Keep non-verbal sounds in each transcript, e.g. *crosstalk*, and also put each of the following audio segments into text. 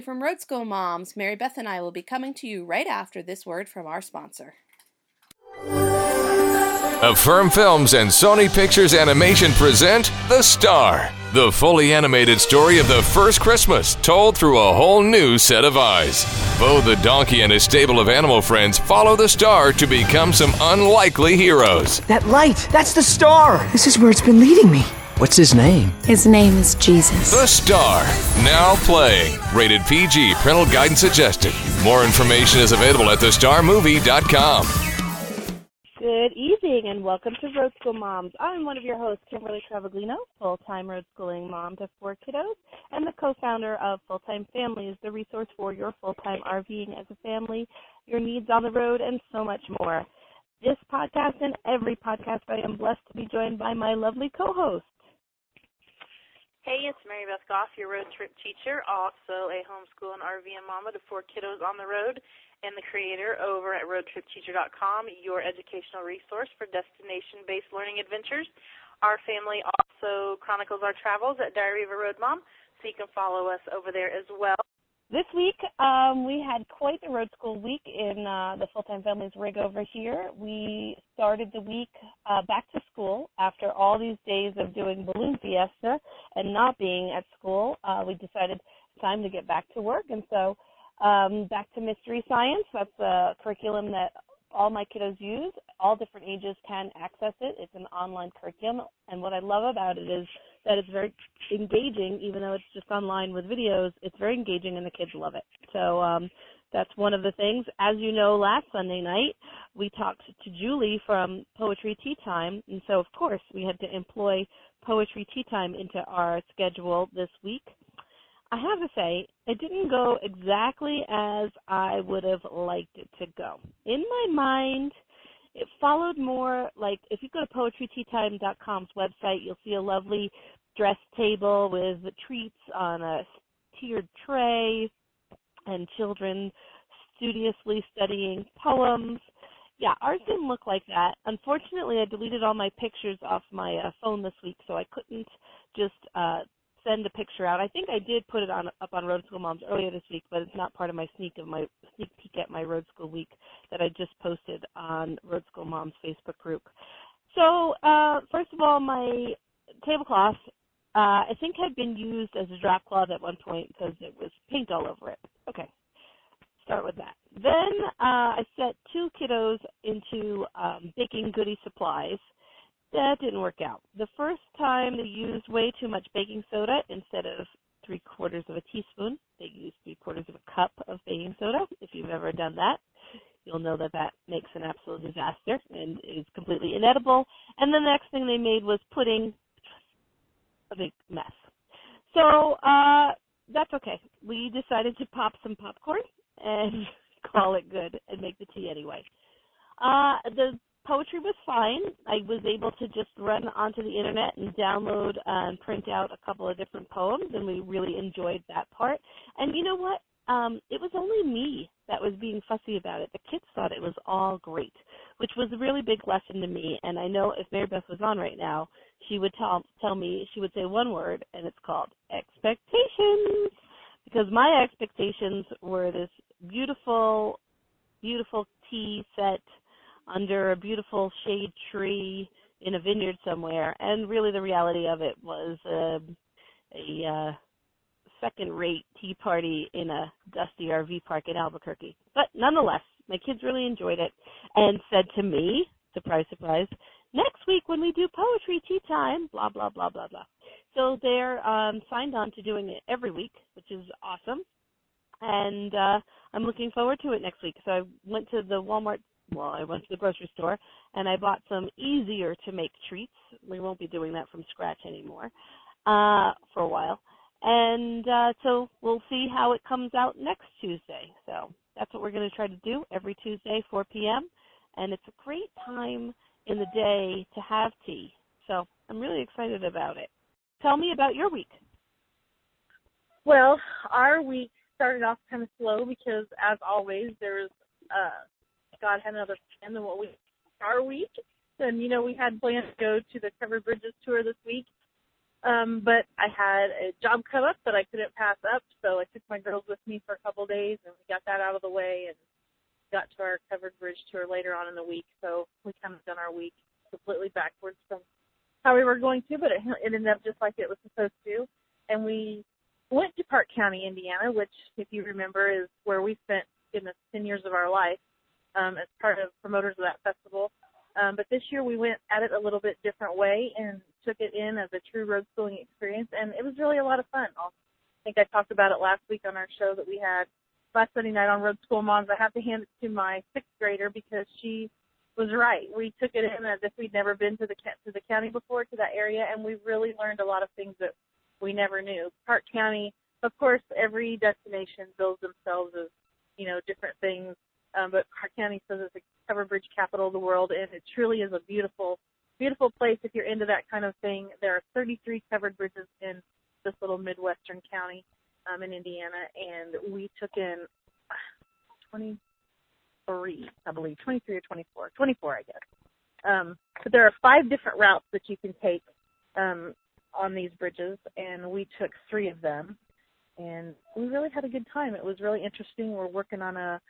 Hey, it's Kimberly from Road School Moms. Mary Beth and I will be coming to you right after this word from our sponsor. Affirm Films and Sony Pictures Animation present The Star, the fully animated story of the first Christmas told through a whole new set of eyes. Bo the donkey and his stable of animal friends follow the star to become some unlikely heroes. That light, that's the star. This is where it's been leading me. What's his name? His name is Jesus. The Star, now playing. Rated PG, parental guidance suggested. More information is available at thestarmovie.com. Good evening and welcome to Road School Moms. I'm one of your hosts, Kimberly Travaglino, full-time road schooling mom to four kiddos, and the co-founder of Full Time Families, the resource for your full-time RVing as a family, your needs on the road, and so much more. This podcast and every podcast, I am blessed to be joined by my lovely co-host. Hey, it's Mary Beth Goff, your road trip teacher, also a homeschool and RV and mama to four kiddos on the road, and the creator over at roadtripteacher.com, your educational resource for destination-based learning adventures. Our family also chronicles our travels at Diary of a Road Mom, so you can follow us over there as well. This week, um, we had quite the road school week in uh, the full time families rig over here. We started the week uh, back to school after all these days of doing balloon fiesta and not being at school. Uh, we decided it's time to get back to work, and so um, back to mystery science. That's a curriculum that all my kiddos use. All different ages can access it. It's an online curriculum, and what I love about it is that it's very engaging, even though it's just online with videos. It's very engaging, and the kids love it. So um, that's one of the things. As you know, last Sunday night we talked to Julie from Poetry Tea Time, and so of course we had to employ Poetry Tea Time into our schedule this week. I have to say, it didn't go exactly as I would have liked it to go. In my mind, it followed more like if you go to poetryteatime.com's website, you'll see a lovely dress table with treats on a tiered tray and children studiously studying poems. Yeah, ours didn't look like that. Unfortunately, I deleted all my pictures off my uh, phone this week, so I couldn't just uh send a picture out. I think I did put it on up on Road School Moms earlier this week, but it's not part of my sneak of my sneak peek at my Road School week that I just posted on Road School Moms Facebook group. So, uh, first of all, my tablecloth, uh, I think had been used as a drop cloth at one point because it was paint all over it. Okay, start with that. Then uh, I set two kiddos into um, baking goodie supplies that didn't work out. The first time they used way too much baking soda instead of three quarters of a teaspoon. They used three quarters of a cup of baking soda. If you've ever done that, you'll know that that makes an absolute disaster and is completely inedible. And the next thing they made was pudding, a big mess. So uh, that's okay. We decided to pop some popcorn and *laughs* call it good and make the tea anyway. Uh, the poetry was fine. I was able to just run onto the internet and download and print out a couple of different poems, and we really enjoyed that part. And you know what? Um, it was only me that was being fussy about it. The kids thought it was all great, which was a really big lesson to me. And I know if Mary Beth was on right now, she would tell tell me she would say one word, and it's called expectations, because my expectations were this beautiful, beautiful tea set under a beautiful shade tree in a vineyard somewhere, and really the reality of it was uh, a uh, second-rate tea party in a dusty RV park in Albuquerque. But nonetheless, my kids really enjoyed it and said to me, surprise, surprise, next week when we do poetry tea time, blah blah blah blah blah. So they're um, signed on to doing it every week, which is awesome, and uh, I'm looking forward to it next week. So I went to the Walmart well, I went to the grocery store and I bought some easier to make treats. We won't be doing that from scratch anymore. uh, for a while. And uh, so we'll see how it comes out next Tuesday. So that's what we're going to try to do every Tuesday, 4 p.m. And it's a great time in the day to have tea. So I'm really excited about it. Tell me about your week. Well, our week started off kind of slow because, as always, there's uh, God had another plan than what we our week. And you know, we had plans to go to the Covered Bridges tour this week, um, but I had a job come up that I couldn't pass up, so I took my girls with me for a couple days, and we got that out of the way, and got to our Covered Bridge tour later on in the week. So we kind of done our week completely backwards from how we were going to, but it, it ended up just like it was supposed to. And we went to Parke County, Indiana, which, if you remember, is where we spent goodness ten years of our life um, as part of promoters of that festival. Um, but this year we went at it a little bit different way and took it in as a true road schooling experience, and it was really a lot of fun. I think I talked about it last week on our show that we had last Sunday night on Road School Moms. I have to hand it to my sixth grader because she was right. We took it in as if we'd never been to the to the county before, to that area, and we really learned a lot of things that we never knew. Parke County, of course, every destination builds themselves as you know different things, um, but Parke County says it's the covered bridge capital of the world, and it truly is a beautiful, beautiful place if you're into that kind of thing. There are 33 covered bridges in this little midwestern county um, in Indiana, and we took in 23, I believe, 23 or 24, 24, I guess. Um, but there are five different routes that you can take um, on these bridges, and we took three of them, and we really had a good time. It was really interesting. We're working on a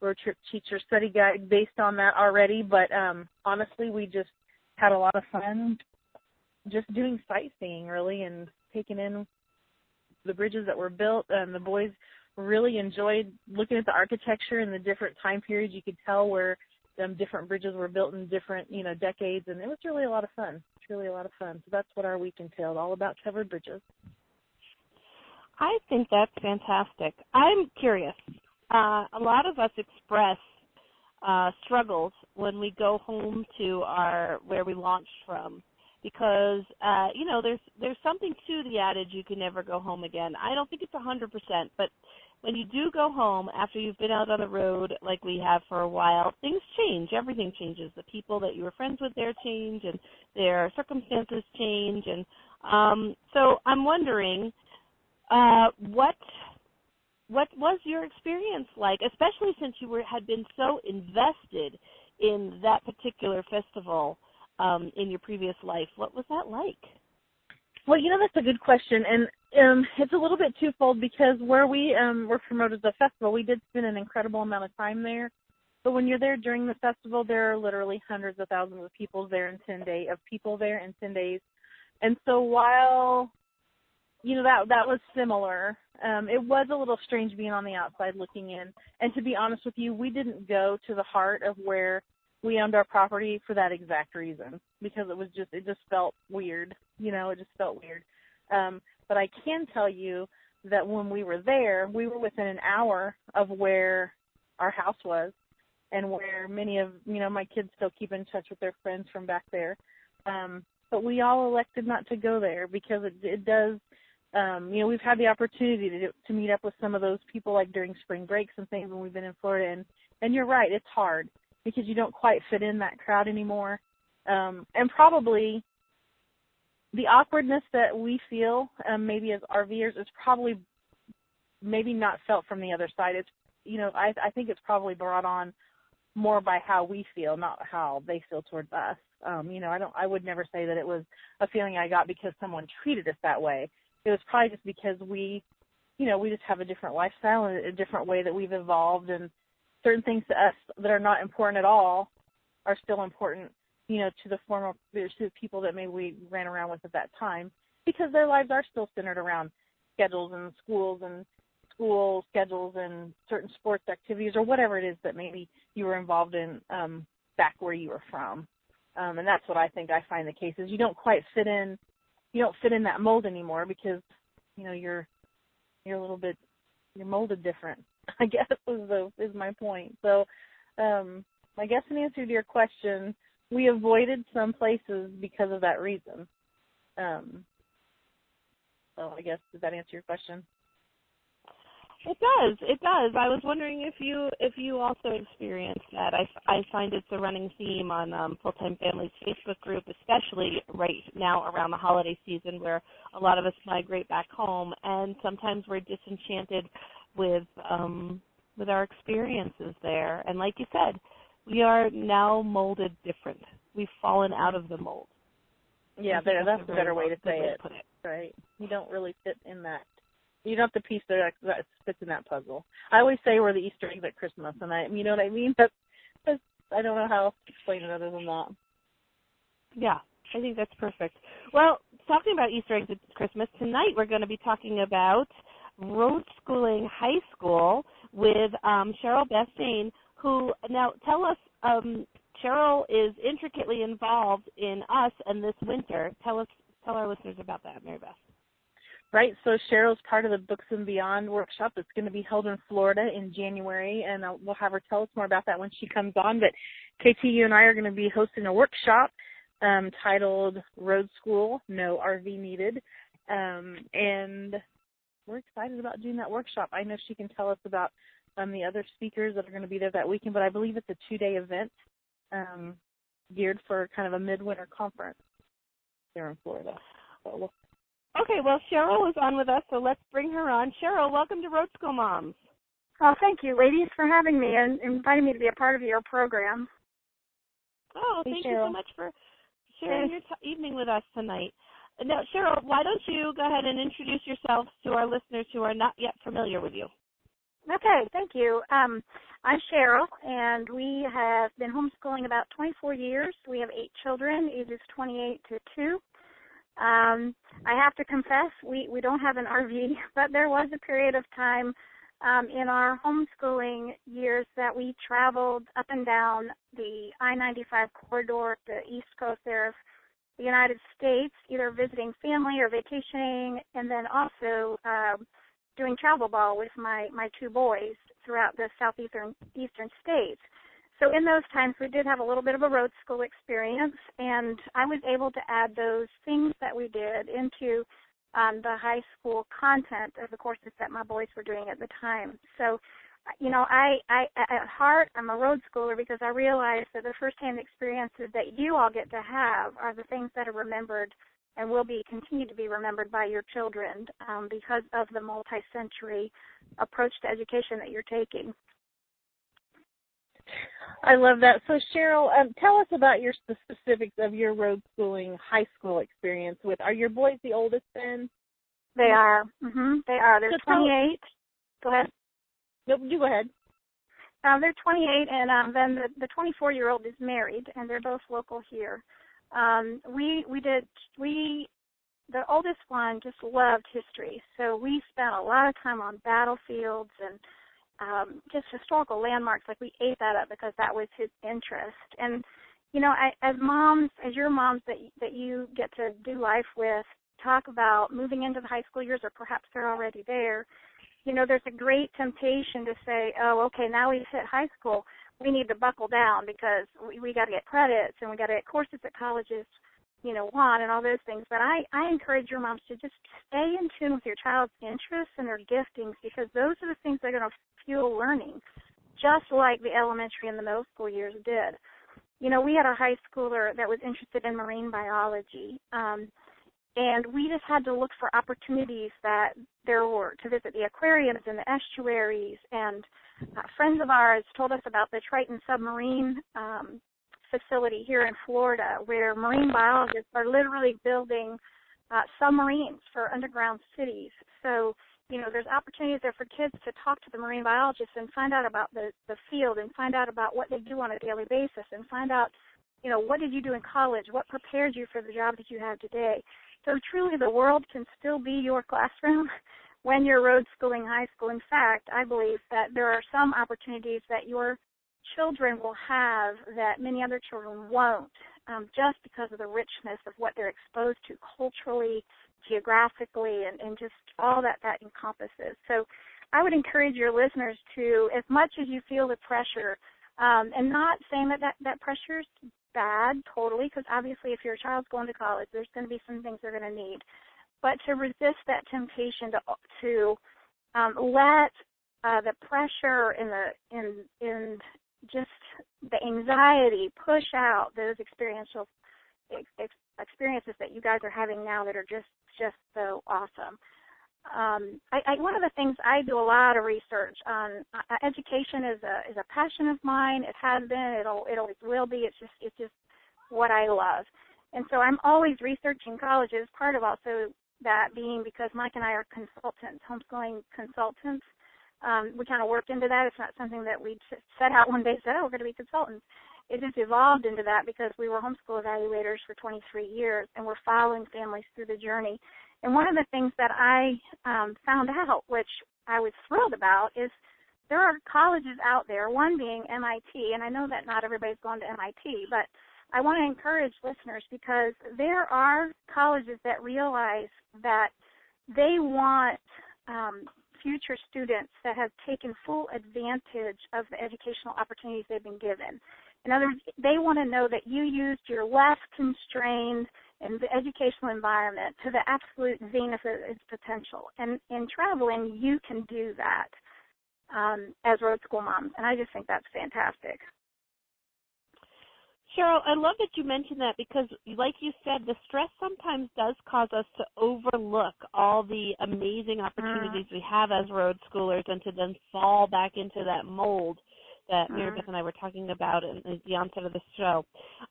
road trip teacher study guide based on that already, but um, honestly, we just had a lot of fun just doing sightseeing, really, and taking in the bridges that were built. And the boys really enjoyed looking at the architecture and the different time periods. You could tell where um, different bridges were built in different, you know, decades, and it was really a lot of fun. It's really a lot of fun. So that's what our week entailed, all about covered bridges. I think that's fantastic. I'm curious. Uh, a lot of us express uh, struggles when we go home to our where we launched from because uh you know there's there's something to the adage you can never go home again i don't think it's a hundred percent but when you do go home after you've been out on the road like we have for a while, things change. Everything changes. The people that you were friends with there change and their circumstances change and um so I'm wondering uh what what was your experience like, especially since you were had been so invested in that particular festival um in your previous life? What was that like? Well, you know that's a good question, and um, it's a little bit twofold because where we um, were promoted the festival, we did spend an incredible amount of time there. But when you're there during the festival, there are literally hundreds of thousands of people there in ten days of people there in ten days, and so while you know that that was similar, um, it was a little strange being on the outside looking in. And to be honest with you, we didn't go to the heart of where we owned our property for that exact reason because it was just it just felt weird you know it just felt weird. Um but i can tell you that when we were there we were within an hour of where our house was and where many of you know my kids still keep in touch with their friends from back there. Um but we all elected not to go there because it it does um you know we've had the opportunity to to meet up with some of those people like during spring breaks and things when we've been in Florida and and you're right it's hard because you don't quite fit in that crowd anymore. Um, and probably the awkwardness that we feel, um, maybe as RVers, is probably maybe not felt from the other side. It's you know, I I think it's probably brought on more by how we feel, not how they feel towards us. Um, you know, I don't I would never say that it was a feeling I got because someone treated us that way. It was probably just because we you know, we just have a different lifestyle and a different way that we've evolved and certain things to us that are not important at all are still important, you know, to the former to the people that maybe we ran around with at that time because their lives are still centered around schedules and schools and school schedules and certain sports activities or whatever it is that maybe you were involved in um back where you were from. Um and that's what I think I find the case is you don't quite fit in you don't fit in that mold anymore because you know you're you're a little bit you're molded different *laughs* I guess is the is my point. So, um, I guess in answer to your question, we avoided some places because of that reason. Um, So I guess does that answer your question? It does. It does. I was wondering if you if you also experienced that. I, I find it's a running theme on um, Full Time Families Facebook group, especially right now around the holiday season, where a lot of us migrate back home, and sometimes we're disenchanted with um, with our experiences there. And like you said, we are now molded different. We've fallen out of the mold. Yeah, there, that's a better way to say it. It. Right. You don't really fit in that you don't have to piece that that fits in that puzzle. I always say we're the Easter eggs at Christmas, and I, you know what I mean. *laughs* But I don't know how to explain it other than that. Yeah, I think that's perfect. Well, talking about Easter eggs at Christmas tonight, we're going to be talking about road schooling high school with um, Cheryl Bastain, who now tell us. Um, Cheryl is intricately involved in us and this winter. Tell us, tell our listeners about that, Mary Beth. Right, so Cheryl's part of the Books and Beyond workshop that's going to be held in Florida in January, and uh, we'll have her tell us more about that when she comes on. But KT, you and I are going to be hosting a workshop um, titled Road School, No RV Needed. Um, and we're excited about doing that workshop. I know she can tell us about um, the other speakers that are going to be there that weekend, but I believe it's a two day event um, geared for kind of a midwinter conference there in Florida. So we'll Okay, well, Cheryl is on with us, so let's bring her on. Cheryl, welcome to Road School Moms. Oh, thank you, ladies, for having me and inviting me to be a part of your program. Oh, thank you so much for sharing your t- evening with us tonight. Now, Cheryl, why don't you go ahead and introduce yourself to our listeners who are not yet familiar with you? Okay, thank you. Um, I'm Cheryl, and we have been homeschooling about 24 years. We have eight children, ages 28 to 2. Um, I have to confess, we, we don't have an RV, *laughs* but there was a period of time um, in our homeschooling years that we traveled up and down the I 95 corridor, the east coast there of the United States, either visiting family or vacationing, and then also uh, doing travel ball with my, my two boys throughout the southeastern eastern states. So in those times, we did have a little bit of a road school experience, and I was able to add those things that we did into um, the high school content of the courses that my boys were doing at the time. So, you know, I, I at heart, I'm a road schooler because I realize that the firsthand experiences that you all get to have are the things that are remembered and will be continue to be remembered by your children um, because of the multi-sensory approach to education that you're taking. I love that. So Cheryl, um, tell us about your the specifics of your road schooling high school experience. With are your boys the oldest then? They are. Mhm. They are. They're so 28. Go ahead. Nope. You go ahead. Um, they're 28, and um, then the, the 24 year old is married, and they're both local here. Um, we we did we the oldest one just loved history, so we spent a lot of time on battlefields and um, just historical landmarks. Like we ate that up because that was his interest. And you know, I, as moms, as your moms that that you get to do life with, talk about moving into the high school years, or perhaps they're already there. You know, there's a great temptation to say, "Oh, okay, now we've hit high school. We need to buckle down because we, we got to get credits and we got to get courses at colleges." you know want and all those things but i i encourage your moms to just stay in tune with your child's interests and their giftings because those are the things that are going to fuel learning, just like the elementary and the middle school years did. You know, we had a high schooler that was interested in marine biology. Um, and we just had to look for opportunities that there were to visit the aquariums and the estuaries. And uh, friends of ours told us about the Triton submarine um, facility here in Florida, where marine biologists are literally building uh, submarines for underground cities. So you know, there's opportunities there for kids to talk to the marine biologists and find out about the, the field and find out about what they do on a daily basis and find out, you know, what did you do in college? What prepared you for the job that you have today? So truly the world can still be your classroom *laughs* when you're road schooling high school. In fact, I believe that there are some opportunities that your children will have that many other children won't, um, just because of the richness of what they're exposed to culturally, geographically and, and just all that that encompasses. So I would encourage your listeners to, as much as you feel the pressure, um, and not saying that that, that pressure is bad totally, because obviously if your child's going to college, there's going to be some things they're going to need. but to resist that temptation to to um, let uh, the pressure and the in in just the anxiety push out those experiential ex- experiences that you guys are having now that are just just so awesome. Um, I, I, one of the things I do a lot of research on uh, education is a is a passion of mine. It has been. It'll it always will be. It's just it's just what I love. And so I'm always researching colleges. Part of also that being because Mike and I are consultants, homeschooling consultants. Um, we kind of worked into that. It's not something that we set out one day said, oh, we're going to be consultants. It just evolved into that because we were homeschool evaluators for 23 years and we're following families through the journey. And one of the things that I um, found out, which I was thrilled about, is there are colleges out there, one being MIT, and I know that not everybody's gone to MIT, but I want to encourage listeners because there are colleges that realize that they want um, future students that have taken full advantage of the educational opportunities they've been given. In other words, they want to know that you used your less constrained and the educational environment to the absolute zenith of its potential. And in traveling, you can do that um, as road school moms, and I just think that's fantastic. Cheryl, I love that you mentioned that because, like you said, the stress sometimes does cause us to overlook all the amazing opportunities mm. we have as road schoolers and to then fall back into that mold that mm. Mary Beth and I were talking about at the onset of the show.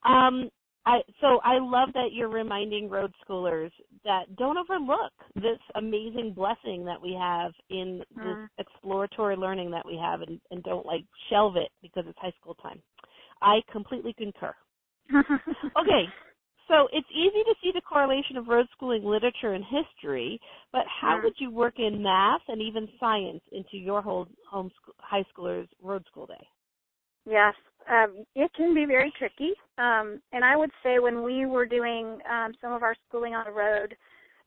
Um, I, so I love that you're reminding road schoolers that don't overlook this amazing blessing that we have in this exploratory learning that we have and, and don't like shelve it because it's high school time. I completely concur. *laughs* okay, so it's easy to see the correlation of road schooling literature and history, but how would you work in math and even science into your whole home school, high schoolers' road school day? Yes, um, it can be very tricky. Um, and I would say when we were doing um, some of our schooling on the road,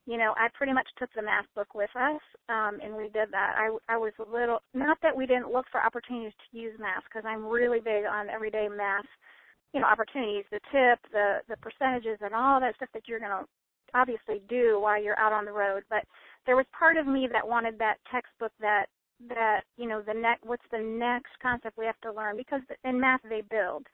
you know, I pretty much took the math book with us, um, and we did that. I, I was a little, not that we didn't look for opportunities to use math, because I'm really big on everyday math, you know, opportunities, the tip, the the percentages, and all that stuff that you're going to obviously do while you're out on the road. But there was part of me that wanted that textbook that that you know the next what's the next concept we have to learn because in math they build.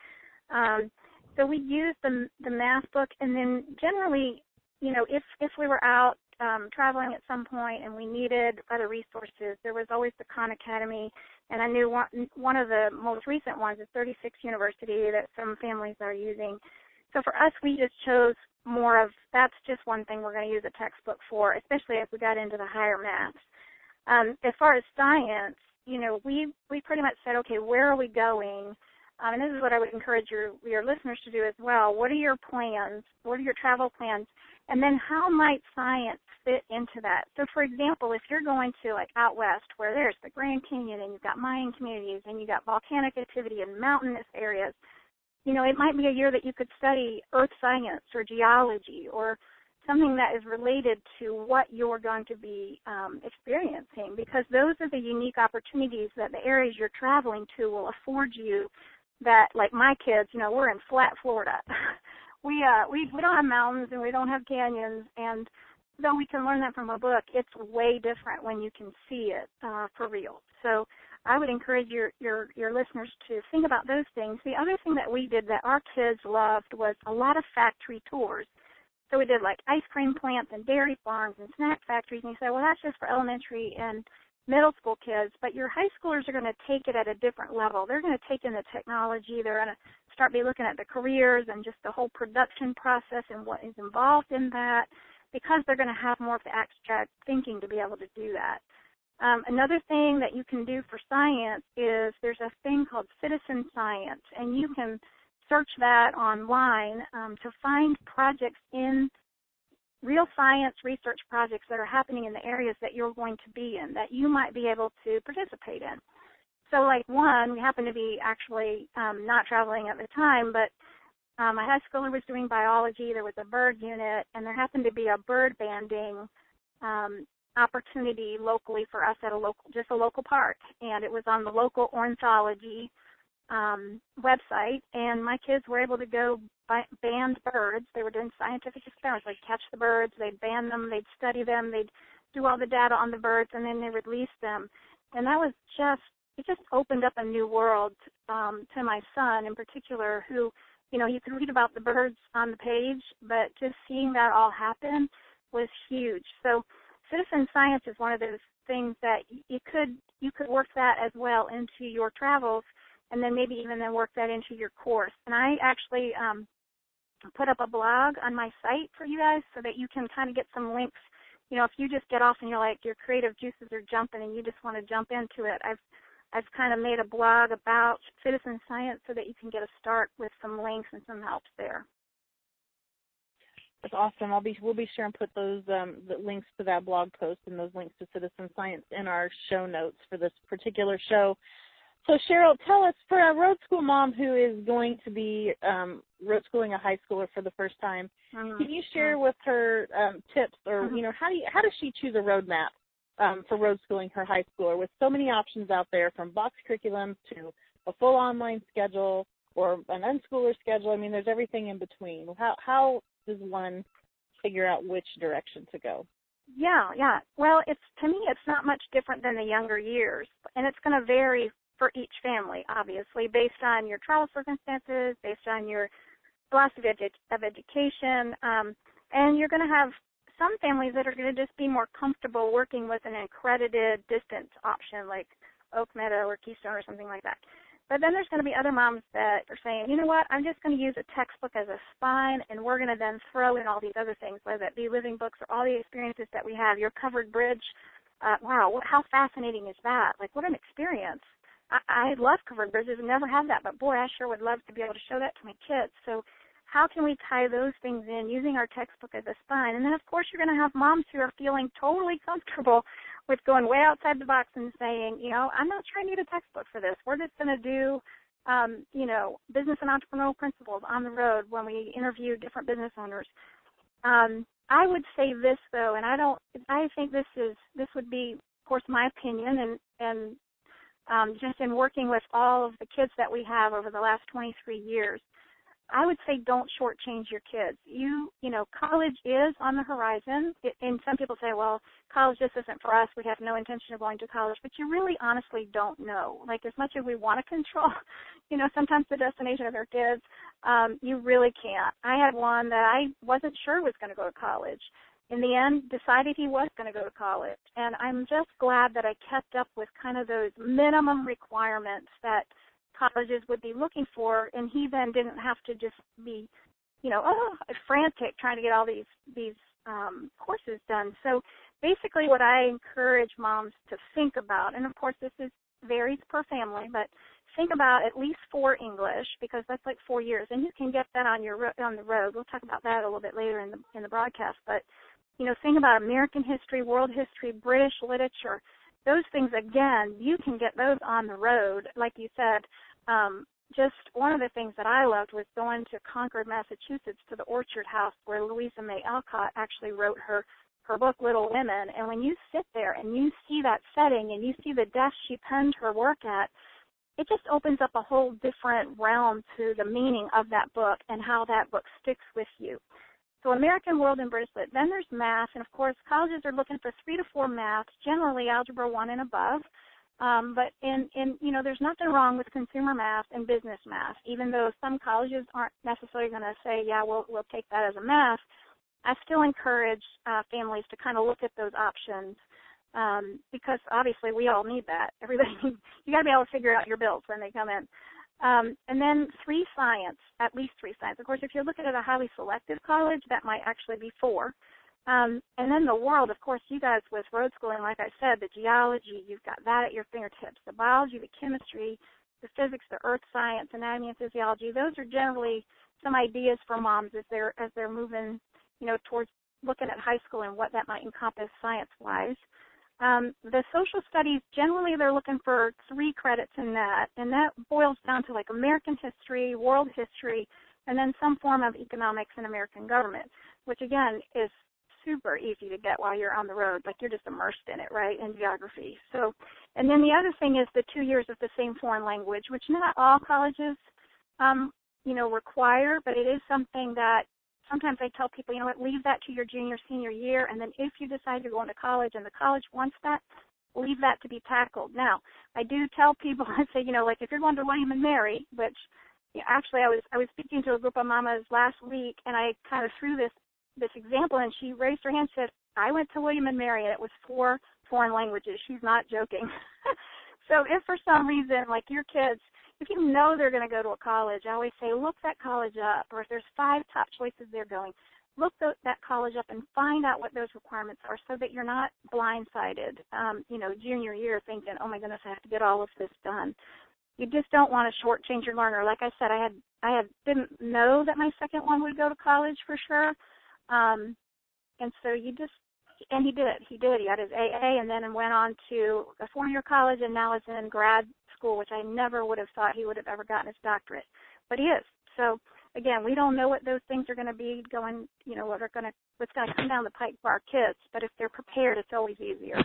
Um, so we used the the math book, and then generally you know, if if we were out um, traveling at some point and we needed other resources, there was always the Khan Academy, and I knew one one of the most recent ones is 36 University that some families are using. So for us, we just chose more of that's just one thing we're going to use a textbook for, especially as we got into the higher maths. Um, as far as science, you know, we we pretty much said, okay, where are we going? Um, and this is what I would encourage your your listeners to do as well. What are your plans? What are your travel plans? And then how might science fit into that? So for example, if you're going to like out west where there's the Grand Canyon and you've got Mayan communities and you've got volcanic activity in mountainous areas, you know, it might be a year that you could study earth science or geology or something that is related to what you're going to be um, experiencing because those are the unique opportunities that the areas you're traveling to will afford you that like my kids, you know, we're in flat Florida. *laughs* we uh we we don't have mountains and we don't have canyons and though we can learn that from a book, it's way different when you can see it uh for real. So I would encourage your your your listeners to think about those things. The other thing that we did that our kids loved was a lot of factory tours. So we did like ice cream plants and dairy farms and snack factories. And you say, well, that's just for elementary and middle school kids, but your high schoolers are going to take it at a different level. They're going to take in the technology. They're going to start be looking at the careers and just the whole production process and what is involved in that because they're going to have more of the abstract thinking to be able to do that. Um, another thing that you can do for science is there's a thing called citizen science, and you can search that online um, to find projects in real science research projects that are happening in the areas that you're going to be in that you might be able to participate in. So, like one, we happened to be actually um, not traveling at the time, but um, my high schooler was doing biology. There was a bird unit, and there happened to be a bird banding um, opportunity locally for us at a local, just a local park, and it was on the local ornithology um, website, and my kids were able to go band birds. They were doing scientific experiments. They'd catch the birds, they'd band them, they'd study them, they'd do all the data on the birds, and then they release them. And that was just it just opened up a new world um, to my son in particular, who you know he could read about the birds on the page, but just seeing that all happen was huge. So citizen science is one of those things that you could you could work that as well into your travels and then maybe even then work that into your course. And I actually um, put up a blog on my site for you guys so that you can kind of get some links. You know, if you just get off and you're like your creative juices are jumping and you just want to jump into it, I've I've kind of made a blog about citizen science so that you can get a start with some links and some help there. That's awesome. I'll be we'll be sure and put those um, the links to that blog post and those links to citizen science in our show notes for this particular show. So Cheryl, tell us for a road school mom who is going to be um, road schooling a high schooler for the first time, mm-hmm. can you share with her um, tips or mm-hmm. you know how do you, how does she choose a roadmap um, for road schooling her high schooler with so many options out there from box curriculum to a full online schedule or an unschooler schedule? I mean, there's everything in between. How how does one figure out which direction to go? Yeah, yeah. Well, it's to me, it's not much different than the younger years, and it's going to vary for each family, obviously, based on your travel circumstances, based on your philosophy of education, um, and you're going to have some families that are going to just be more comfortable working with an accredited distance option like Oak Meadow or Keystone or something like that. But then there's going to be other moms that are saying, you know what, I'm just going to use a textbook as a spine, and we're going to then throw in all these other things, whether it be living books or all the experiences that we have. Your covered bridge, uh, wow, how fascinating is that? Like, what an experience. I, I love covered bridges and never had that, but boy, I sure would love to be able to show that to my kids. So how can we tie those things in using our textbook as a spine? And then of course you're going to have moms who are feeling totally comfortable with going way outside the box and saying, you know, I'm not sure I need a textbook for this. We're just going to do, um, you know, business and entrepreneurial principles on the road when we interview different business owners. Um, I would say this though, and I don't, I think this is, this would be, of course, my opinion, and and um, just in working with all of the kids that we have over the last 23 years, I would say don't shortchange your kids. You, you know, college is on the horizon, it, and some people say, well, college just isn't for us. We have no intention of going to college, but you really, honestly, don't know. Like as much as we want to control, *laughs* you know, sometimes the destination of our kids, um, you really can't. I had one that I wasn't sure was going to go to college, in the end decided he was going to go to college and i'm just glad that i kept up with kind of those minimum requirements that colleges would be looking for and he then didn't have to just be you know oh frantic trying to get all these these um courses done so basically what i encourage moms to think about and of course this is varies per family but think about at least four English because that's like four years, and you can get that on your on the road. We'll talk about that a little bit later in the in the broadcast. But you know, think about American history, world history, British literature. Those things, again, you can get those on the road. Like you said, um, just one of the things that I loved was going to Concord, Massachusetts to the Orchard House where Louisa May Alcott actually wrote her her book Little Women. And when you sit there and you see that setting and you see the desk she penned her work at, it just opens up a whole different realm to the meaning of that book and how that book sticks with you. So American World and British Lit. Then there's math, and of course colleges are looking for three to four math, generally algebra one and above. Um, but in, in you know, there's nothing wrong with consumer math and business math, even though some colleges aren't necessarily going to say, yeah, we'll we'll take that as a math. I still encourage uh, families to kind of look at those options um, because obviously we all need that. Everybody, *laughs* you got to be able to figure out your bills when they come in. Um, and then three science, at least three science. Of course, if you're looking at a highly selective college, that might actually be four. Um, and then the world, of course, you guys with road schooling, like I said, the geology, you've got that at your fingertips. The biology, the chemistry, the physics, the earth science, anatomy and physiology. Those are generally some ideas for moms as they're as they're moving, you know, towards looking at high school and what that might encompass science-wise. Um, the social studies, generally they're looking for three credits in that, and that boils down to like American history, world history, and then some form of economics and American government, which again is super easy to get while you're on the road. Like you're just immersed in it, right? In geography. So, and then the other thing is the two years of the same foreign language, which not all colleges, um, you know, require, but it is something that sometimes I tell people, you know what, leave that to your junior, senior year, and then if you decide you're going to college and the college wants that, leave that to be tackled. Now, I do tell people, *laughs* I say, you know, like if you're going to William and Mary, which you know, actually I was I was speaking to a group of mamas last week, and I kind of threw this this example, and she raised her hand, and said, I went to William and Mary, and it was four foreign languages. She's not joking. *laughs* so if for some reason, like your kids, if you know they're going to go to a college, I always say look that college up, or if there's five top choices they're going, look that college up and find out what those requirements are, so that you're not blindsided. Um, you know, junior year thinking, oh my goodness, I have to get all of this done. You just don't want to shortchange your learner. Like I said, I had I had didn't know that my second one would go to college for sure, um, and so you just and he did. He did. He had his AA and then went on to a four-year college and now is in grad school, which I never would have thought he would have ever gotten his doctorate, but he is. So again, we don't know what those things are going to be going. You know, what are going to what's going to come down the pike for our kids. But if they're prepared, it's always easier.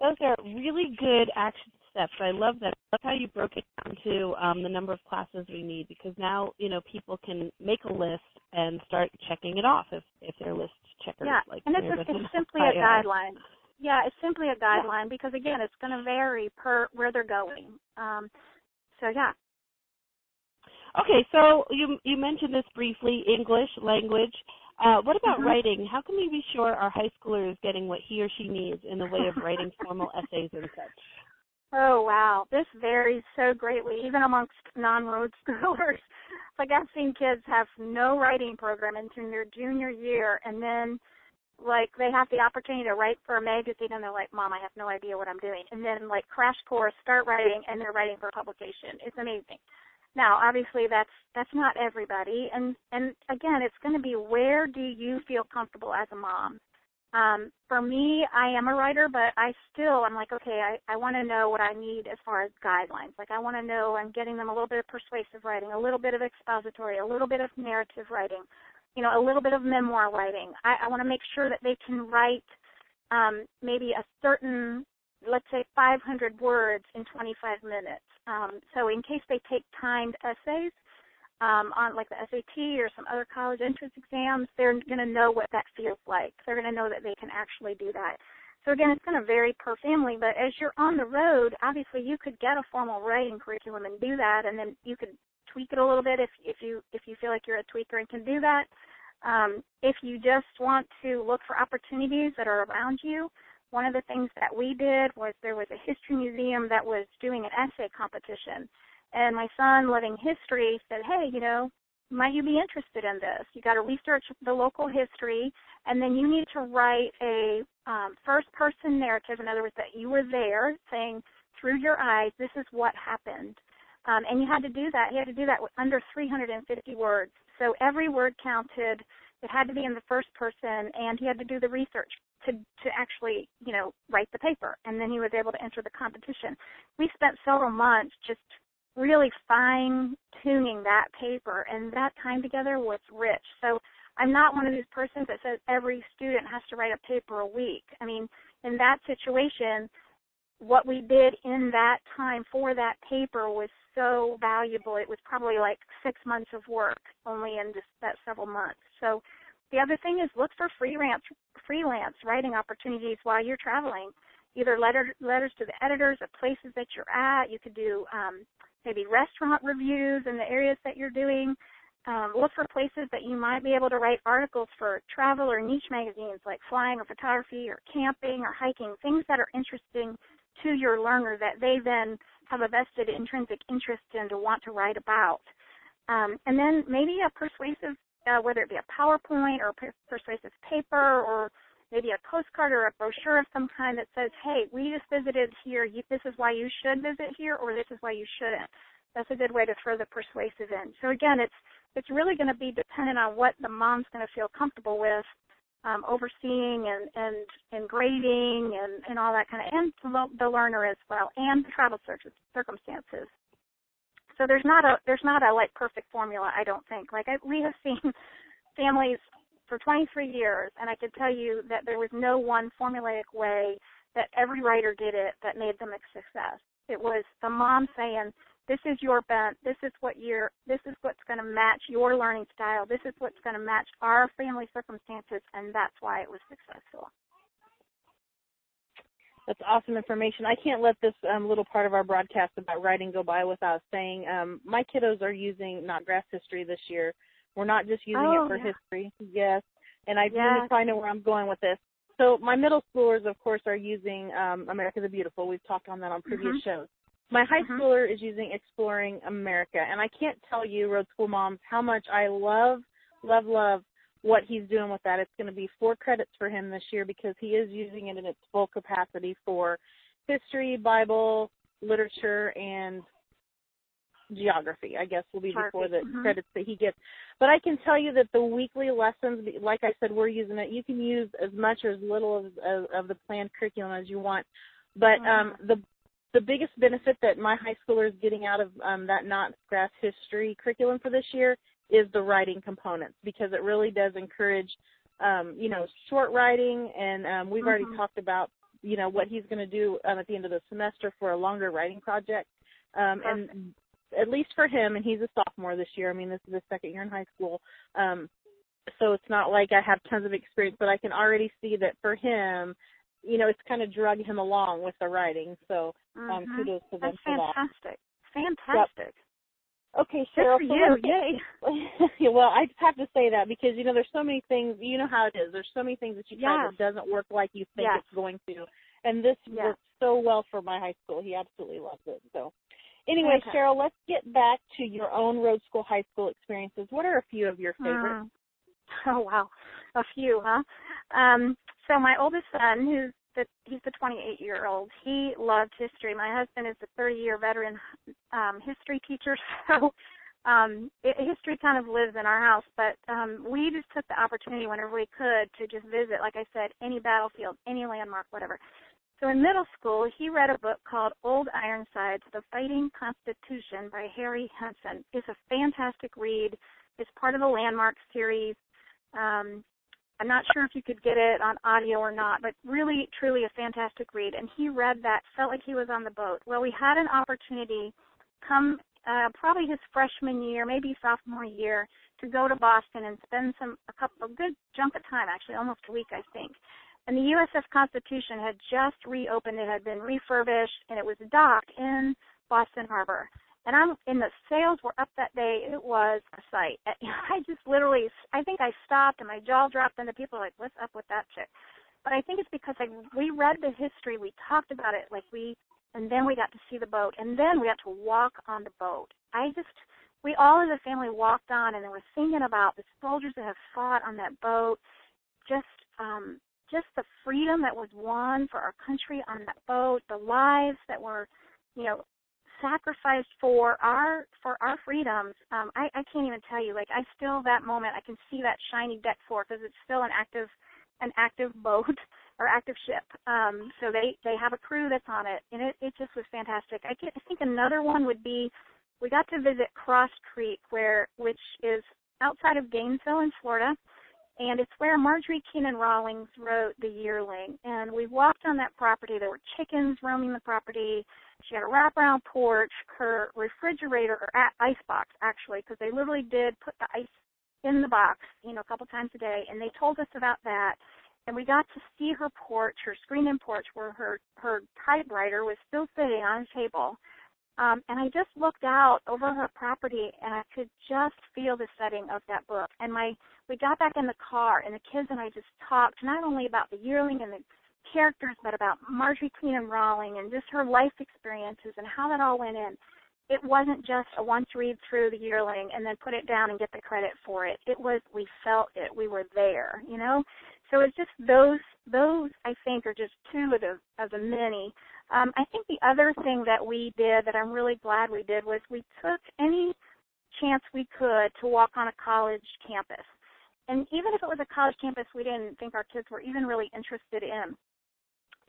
Those are really good action steps. I love that. I love how you broke it down to um, the number of classes we need because now you know people can make a list and start checking it off if if their list checkers. Yeah, like and it's, *laughs* a, it's simply a guideline. Yeah, it's simply a guideline because again, it's going to vary per where they're going. Um, so yeah. Okay, so you you mentioned this briefly, English language. Uh, what about mm-hmm. writing? How can we be sure our high schooler is getting what he or she needs in the way of writing *laughs* formal essays and such? Oh wow, this varies so greatly, even amongst non-road *laughs* schoolers. like I've seen kids have no writing program until their junior year, and then like they have the opportunity to write for a magazine, and they're like, "Mom, I have no idea what I'm doing." And then like crash course, start writing, and they're writing for publication. It's amazing. Now, obviously, that's that's not everybody, and and again, it's going to be where do you feel comfortable as a mom um, for me, I am a writer, but I still, I'm like, okay, I, I want to know what I need as far as guidelines. Like, I want to know I'm getting them a little bit of persuasive writing, a little bit of expository, a little bit of narrative writing, you know, a little bit of memoir writing. I, I want to make sure that they can write um, maybe a certain, let's say, 500 words in 25 minutes. Um, so, in case they take timed essays, um, on like the SAT or some other college entrance exams, they're going to know what that feels like. They're going to know that they can actually do that. So again, it's going to vary per family, but as you're on the road, obviously you could get a formal writing curriculum and do that, and then you could tweak it a little bit if if you if you feel like you're a tweaker and can do that. Um, if you just want to look for opportunities that are around you, one of the things that we did was there was a history museum that was doing an essay competition. And my son, loving history, said, hey, you know, might you be interested in this? You got to research the local history, and then you need to write a um, first person narrative. In other words, that you were there, saying through your eyes, this is what happened. Um, and you had to do that. You had to do that under 350 words. So every word counted. It had to be in the first person, and he had to do the research to to actually, you know, write the paper. And then he was able to enter the competition. We spent several months just really fine tuning that paper and that time together was rich. So I'm not one of these persons that says every student has to write a paper a week. I mean, in that situation, what we did in that time for that paper was so valuable. It was probably like six months of work only in just that several months. So the other thing is look for freelance freelance writing opportunities while you're traveling. Either letter, letters to the editors of places that you're at. You could do um, maybe restaurant reviews in the areas that you're doing. Um, look for places that you might be able to write articles for travel or niche magazines like flying or photography or camping or hiking, things that are interesting to your learner that they then have a vested intrinsic interest in to want to write about. Um, and then maybe a persuasive, uh, whether it be a PowerPoint or per- persuasive paper or maybe a postcard or a brochure of some kind that says, hey, we just visited here. This is why you should visit here, or this is why you shouldn't. That's a good way to throw the persuasive in. So again, it's it's really going to be dependent on what the mom's going to feel comfortable with, um, overseeing and and and grading and and all that kind of, and the the learner as well, and the travel circumstances. So there's not a there's not a like perfect formula. I don't think. Like I, we have *laughs* seen families for 23 years, and I could tell you that there was no one formulaic way that every writer did it that made them a success. It was the mom saying, "This is your bent. This is what you're. This is what's going to match your learning style. This is what's going to match our family circumstances," and that's why it was successful. That's awesome information. I can't let this um, little part of our broadcast about writing go by without saying um, my kiddos are using Notgrass history this year. We're not just using oh, it for yeah. history. Yes. And I yes. really probably know where I'm going with this. So my middle schoolers, of course, are using um, America the Beautiful. We've talked on that on previous mm-hmm. shows. My high mm-hmm. schooler is using Exploring America, and I can't tell you, Road School moms, how much I love, love, love what he's doing with that. It's going to be four credits for him this year because he is using it in its full capacity for history, Bible, literature, and geography. I guess will be before the mm-hmm. credits that he gets. But I can tell you that the weekly lessons, like I said, we're using it. You can use as much or as little of, of, of the planned curriculum as you want. But um, mm-hmm. the the biggest benefit that my high schooler is getting out of um, that Notgrass history curriculum for this year is the writing components because it really does encourage, um, you know, short writing. And um, we've mm-hmm. already talked about, you know, what he's going to do um, at the end of the semester for a longer writing project. Um, and at least for him, and he's a sophomore this year. I mean, this is his second year in high school. Um, so it's not like I have tons of experience, but I can already see that for him, you know, it's kind of drug him along with the writing. So um, mm-hmm. kudos to them That's for fantastic. that. Fantastic. Yep. Okay, Cheryl. Good so for let's you. Yay. *laughs* well, I just have to say that because you know there's so many things. You know how it is. There's so many things that you try Yes. that doesn't work like you think Yes. it's going to, and this Yes. worked so well for my high school. He absolutely loves it. So, anyway, Okay. Cheryl, let's get back to your own road school high school experiences. What are a few of your favorites? Mm. *laughs* Oh wow, a few, huh? Um, so my oldest son, who's the he's the 28 year old, he loved history. My husband is a 30 year veteran um, history teacher, *laughs* so um, it, history kind of lives in our house. But um, we just took the opportunity whenever we could to just visit, like I said, any battlefield, any landmark, whatever. So in middle school, he read a book called Old Ironsides: The Fighting Constitution by Harry Hansen. It's a fantastic read. It's part of the Landmark series. Um, I'm not sure if you could get it on audio or not, but really, truly a fantastic read. And he read that, felt like he was on the boat. Well, we had an opportunity come uh, probably his freshman year, maybe sophomore year, to go to Boston and spend some a couple a good chunk of time, actually almost a week, I think. And the USS Constitution had just reopened; it had been refurbished, and it was docked in Boston Harbor. And I'm and the sails were up that day. It was a sight. *laughs* I just literally, I think I stopped and my jaw dropped, and the people were like, "What's up with that chick?" But I think it's because like we read the history, we talked about it, like we and then we got to see the boat, and then we got to walk on the boat. I just, we all as a family walked on, and they were singing about the soldiers that have fought on that boat, just, um, just the freedom that was won for our country on that boat, the lives that were, you know, sacrificed for our for our freedoms. Um, I, I can't even tell you. Like I still that moment, I can see that shiny deck floor because it's still an active an active *laughs* boat or active ship. Um, so they they have a crew that's on it, and it it just was fantastic. I, get, I think another one would be we got to visit Cross Creek, where which is outside of Gainesville in Florida, and it's where Marjorie Kinnan Rawlings wrote The Yearling. And we walked on that property. There were chickens roaming the property. She had a wraparound porch, her refrigerator or ice box actually, because they literally did put the ice in the box, you know, a couple times a day, and they told us about that. And we got to see her porch, her screen-in porch, where her her typewriter was still sitting on a table. Um, and I just looked out over her property, and I could just feel the setting of that book. And my we got back in the car, and the kids and I just talked not only about the yearling and the characters, but about Marjorie Kinnan Rawling and just her life experiences and how that all went in it wasn't just a once read through the yearling and then put it down and get the credit for it. It was we felt it. We were there, you know? So it's just those those I think are just two of the of the many. Um, I think the other thing that we did that I'm really glad we did was we took any chance we could to walk on a college campus. And even if it was a college campus we didn't think our kids were even really interested in,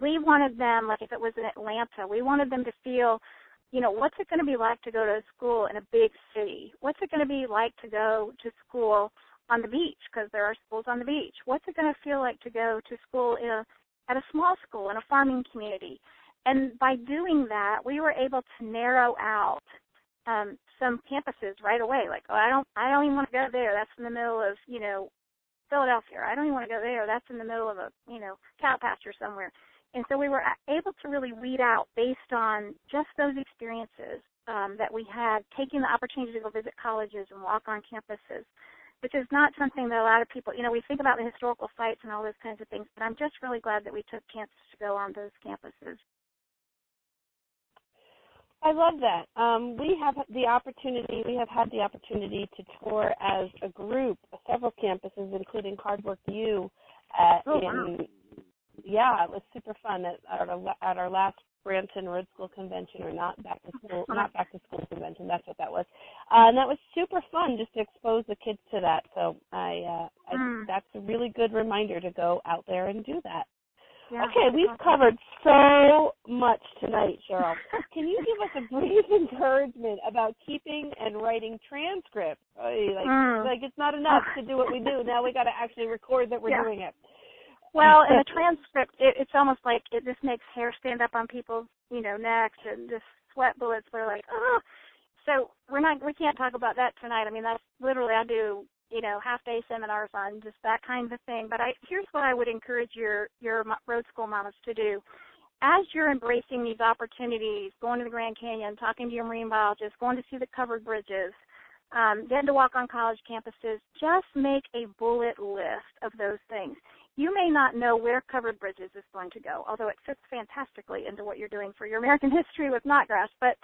we wanted them, like if it was in Atlanta, we wanted them to feel you know, what's it going to be like to go to school in a big city? What's it going to be like to go to school on the beach because there are schools on the beach. What's it going to feel like to go to school in a, at a small school in a farming community? And by doing that, we were able to narrow out um, some campuses right away. Like, oh, I don't, I don't even want to go there. That's in the middle of, you know, Philadelphia. I don't even want to go there. That's in the middle of a, you know, cow pasture somewhere. And so we were able to really weed out based on just those experiences um, that we had, taking the opportunity to go visit colleges and walk on campuses, which is not something that a lot of people, you know, we think about the historical sites and all those kinds of things, but I'm just really glad that we took chances to go on those campuses. I love that. Um, we have the opportunity, we have had the opportunity to tour as a group several campuses, including Hardwork U. At, oh, in, wow yeah, it was super fun at, at our at our last Branson Road School convention, or not back to school, not back to school convention. That's what that was, uh, and that was super fun just to expose the kids to that. So I, uh, I mm. that's a really good reminder to go out there and do that. Yeah, okay, we've covered so much tonight, Cheryl. Can you give us a brief *laughs* encouragement about keeping and writing transcripts? Like, mm. like it's not enough to do what we do. Now we got to actually record that we're yeah. doing it. Well, in the *laughs* transcript, it, it's almost like it just makes hair stand up on people's, you know, necks and just sweat bullets. We're like, oh. So we're not, we can't talk about that tonight. I mean, that's literally I do, you know, half day seminars on just that kind of thing. But I, here's what I would encourage your your road school mamas to do. As you're embracing these opportunities, going to the Grand Canyon, talking to your marine biologist, going to see the covered bridges, um, then to walk on college campuses, just make a bullet list of those things you may not know where covered bridges is going to go, although it fits fantastically into what you're doing for your American *laughs* history with Notgrass. But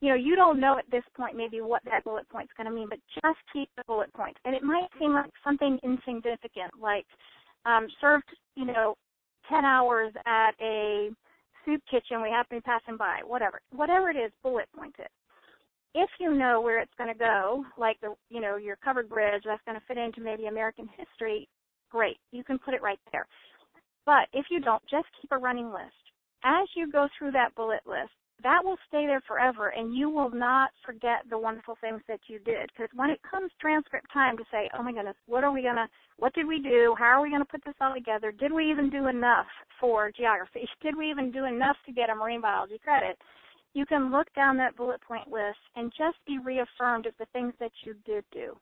you know, you don't know at this point maybe what that bullet point's going to mean, but just keep the bullet. And it might seem like something insignificant, like um, served, you know, 10 hours at a soup kitchen we happen to be passing by, whatever. Whatever it is, bullet point it. If you know where it's going to go, like the, you know, your covered bridge, that's going to fit into maybe American history, great. Can put it right there. But if you don't, just keep a running list. As you go through that bullet list, that will stay there forever and you will not forget the wonderful things that you did. Because when it comes transcript time to say, oh my goodness, what are we going to, what did we do? How are we going to put this all together? Did we even do enough for geography? *laughs* Did we even do enough to get a marine biology credit? You can look down that bullet point list and just be reaffirmed of the things that you did do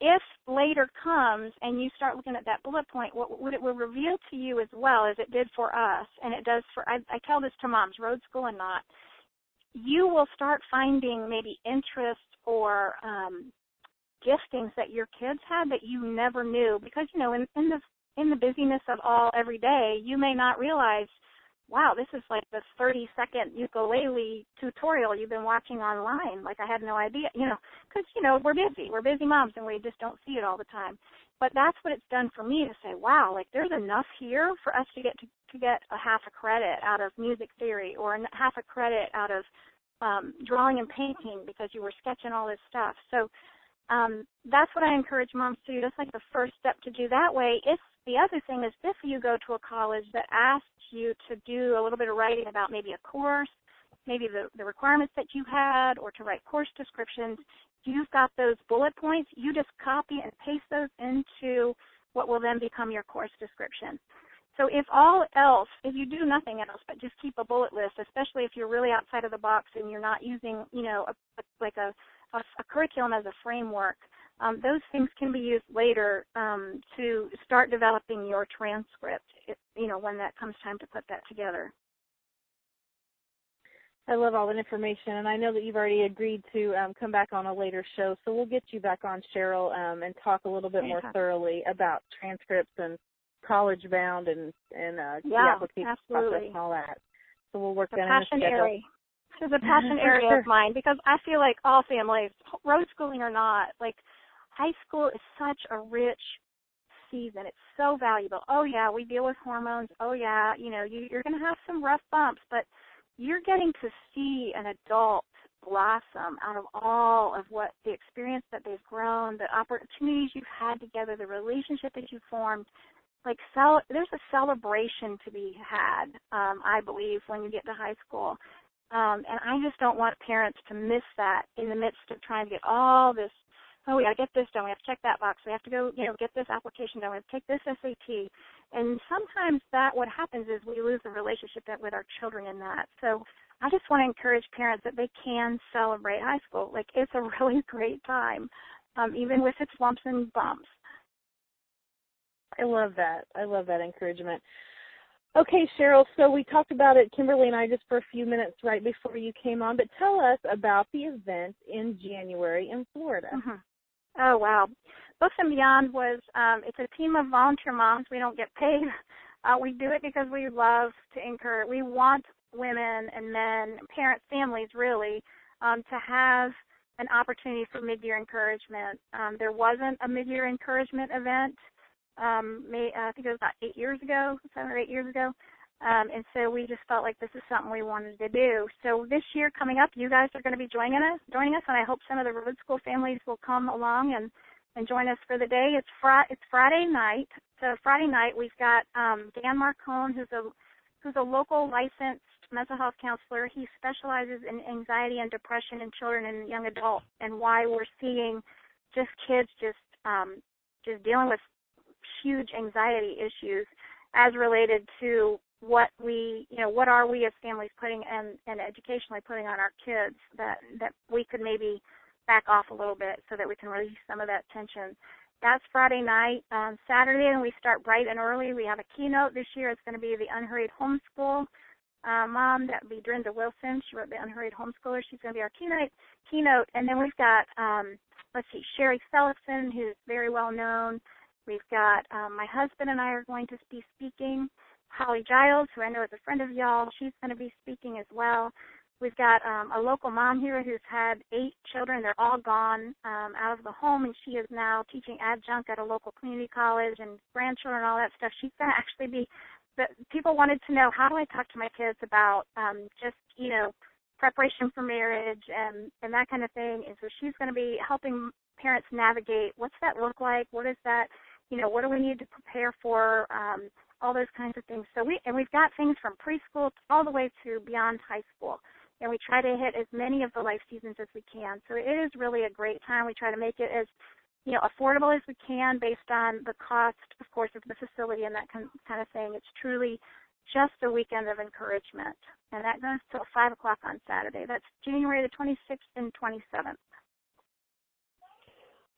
if later comes and you start looking at that bullet point, what, what it will reveal to you as well as it did for us, and it does for, I, I tell this to moms, road school and not, you will start finding maybe interests or um, giftings that your kids had that you never knew because you know in, in the in the busyness of all every day, you may not realize wow, this is like the 30 second ukulele tutorial you've been watching online. Like I had no idea, you know, because, you know, we're busy. We're busy moms and we just don't see it all the time. But that's what it's done for me to say, wow, like there's enough here for us to get to, to get a half a credit out of music theory or half a credit out of um, drawing and painting because you were sketching all this stuff. So um, that's what I encourage moms to do. That's like the first step to do that way. If the other thing is if you go to a college that asks you to do a little bit of writing about maybe a course, maybe the, the requirements that you had, or to write course descriptions, you've got those bullet points. You just copy and paste those into what will then become your course description. So if all else, if you do nothing else but just keep a bullet list, especially if you're really outside of the box and you're not using, you know, a, like a, a, a curriculum as a framework, um, those things can be used later um, to start developing your transcript. You know, when that comes time to put that together. I love all that information, and I know that you've already agreed to um, come back on a later show, so we'll get you back on, Cheryl, um, and talk a little bit more thoroughly about transcripts and college bound and and uh, yeah, the application absolutely. process and all that. So we'll work it's that a passion in area. It's a *laughs* passion area of mine because I feel like all families, road schooling or not, like high school is such a rich season. It's so valuable. Oh yeah, we deal with hormones. Oh yeah, you know, you, you're going to have some rough bumps, but you're getting to see an adult blossom out of all of what the experience that they've grown, the opportunities you've had together, the relationship that you've formed. Like, cel- there's a celebration to be had, um, I believe, when you get to high school. Um, and I just don't want parents to miss that in the midst of trying to get all this oh, we got to get this done. We have to check that box. We have to go, you know, get this application done. We have to take this SAT. And sometimes that what happens is we lose the relationship with our children in that. So I just want to encourage parents that they can celebrate high school. Like it's a *laughs* really great time, um, even with its lumps and bumps. I love that. I love that encouragement. Okay, Cheryl, so we talked about it, Kimberly and I, just for a few minutes right before you came on, but tell us about the event in January in Florida. Mm-hmm. Oh, wow. Books and Beyond was, um, it's a team of volunteer moms. We don't get paid. Uh, we do it because we love to encourage, we want women and men, parents, families really, um, to have an opportunity for mid-year encouragement. Um, there wasn't a mid-year encouragement event um, may, uh, I think it was about eight years ago, seven or eight years ago. Um, and so we just felt like this is something we wanted to do. So this year coming up, you guys are going to be joining us, joining us, and I hope some of the road school families will come along and and join us for the day. It's Friday. It's Friday night. So Friday night we've got um, Dan Marcone, who's a who's a local licensed mental health counselor. He specializes in anxiety and depression in children and young adults, and why we're seeing just kids just um, just dealing with huge anxiety issues as related to what we you know what are we as families putting and and educationally putting on our kids that that we could maybe back off a little bit so that we can release some of that tension that's friday night um saturday and we start bright and early we have a keynote this year it's going to be the unhurried homeschool uh, mom that would be Durenda Wilson. She wrote the Unhurried Homeschooler. She's going to be our keynote. Keynote, and then we've got um, let's see, Sherry Sellison, who's very well known We've got um, my husband and I are going to be speaking. Holly Giles, who I know is a friend of y'all, she's going to be speaking as well. We've got um, a local mom here who's had eight children. They're all gone um, out of the home, and she is now teaching adjunct at a local community college and grandchildren and all that stuff. She's going *laughs* to actually be. But people wanted to know how do I talk to my kids about um, just you know preparation for marriage and and that kind of thing. And so she's going to be helping parents navigate what's that look like, what is that you know, what do we need to prepare for, um, all those kinds of things. So we and we've got things from preschool all the way to beyond high school. And we try to hit as many of the life seasons as we can. So it is really a great time. We try to make it as you know, affordable as we can based on the cost, of course, of the facility and that kind of thing. It's truly just a weekend of encouragement. And that goes till 5 o'clock on Saturday. That's January the 26th and 27th.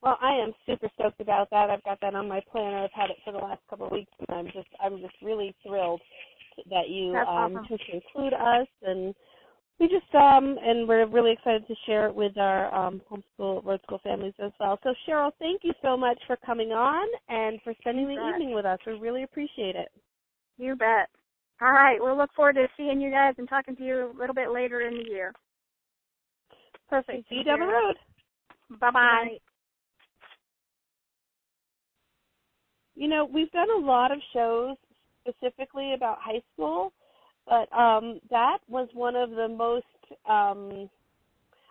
Well, I am super stoked about that. I've got that on my planner. I've had it for the last couple of weeks, and I'm just I'm just really thrilled that you That's um awesome. took to include us, and we just um and we're really excited to share it with our um homeschool road school families as well. So Cheryl, thank you so much for coming on and for spending the bet. evening with us. We really appreciate it. You bet. All right. We'll look forward to seeing you guys and talking to you a little bit later in the year. Perfect. See you down the road. Bye bye. You know, we've done a lot of shows specifically about high school, but um that was one of the most um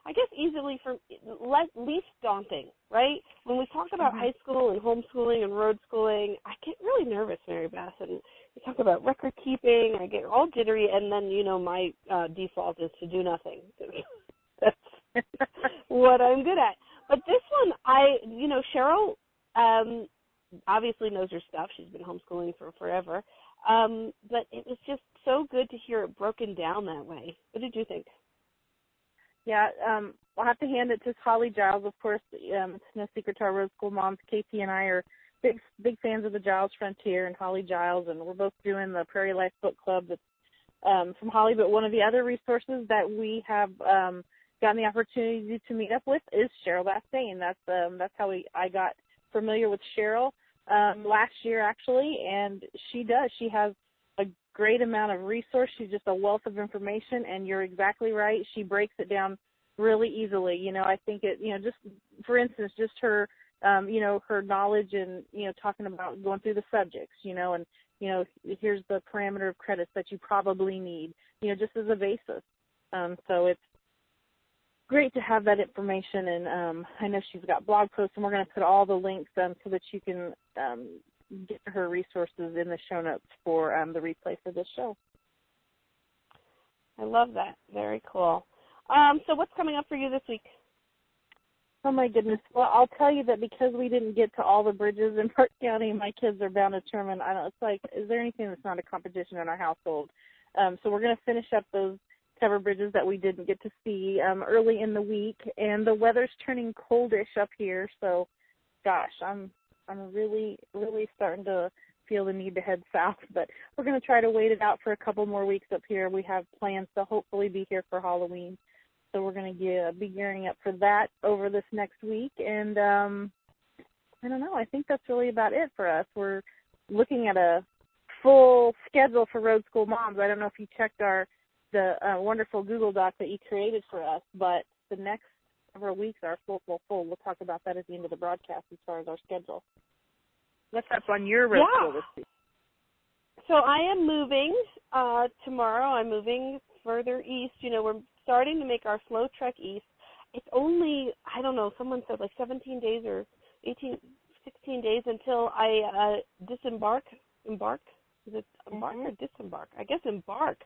I guess easily for le- least daunting, right? When we talk about Mhm. high school and homeschooling and road schooling, I get really nervous, Mary Beth, and we talk about record keeping. I get all jittery, and then you know my uh, default is to do nothing. *laughs* That's *laughs* what I'm good at. But this one, I you know Cheryl um obviously knows her stuff. She's been homeschooling for forever. Um, but it was just so good to hear it broken down that way. What did you think? Yeah, um, I'll have to hand it to Holly Giles, of course. Um, it's no secret to our road school moms. Casey and I are big big fans of the Giles Frontier and Holly Giles, and we're both doing the Prairie Life Book Club that's um, from Holly. But one of the other resources that we have um, gotten the opportunity to meet up with is Cheryl Bastain. That's um, that's how we I got familiar with Cheryl um, last year actually, and she does. She has a great amount of resource. She's just a wealth of information, and you're exactly right. She breaks it down really easily. You know, I think it. You know, just for instance, just her. Um, you know, her knowledge and, you know, talking about going through the subjects, you know, and, you know, here's the parameter of credits that you probably need, you know, just as a basis. Um, so it's great to have that information and um I know she's got blog posts and we're going to put all the links um so that you can um get her resources in the show notes for um the replay for this show. I love that. Very cool. Um, so what's coming up for you this week? Oh my goodness. Well, I'll tell you that because we didn't get to all the bridges in *laughs* Parke County, my kids are bound to determine. I don't. It's like, is there anything that's not a competition in our household? Um, so we're going to finish up those cover bridges that we didn't get to see um, early in the week, and the weather's turning coldish up here. So, gosh, I'm I'm really really starting to feel the need to head south. *laughs* But we're going to try to wait it out for a couple more weeks up here. We have plans to hopefully be here for Halloween, so we're going to be gearing up for that over this next week. And um, I don't know. I think that's really about it for us. We're looking at a full schedule for Road School Moms. I don't know if you checked our the uh, wonderful Google Doc that you created for us, but the next several weeks are full, full, full. We'll talk about that at the end of the broadcast as far as our schedule. What's up on your road yeah. this week? So I am moving uh tomorrow. I'm moving further east. You know, we're starting to make our slow trek east. It's only I don't know. Someone said like 17 days or 18, 16 days until I uh disembark. Embark is it embark mm-hmm. or disembark? I guess embark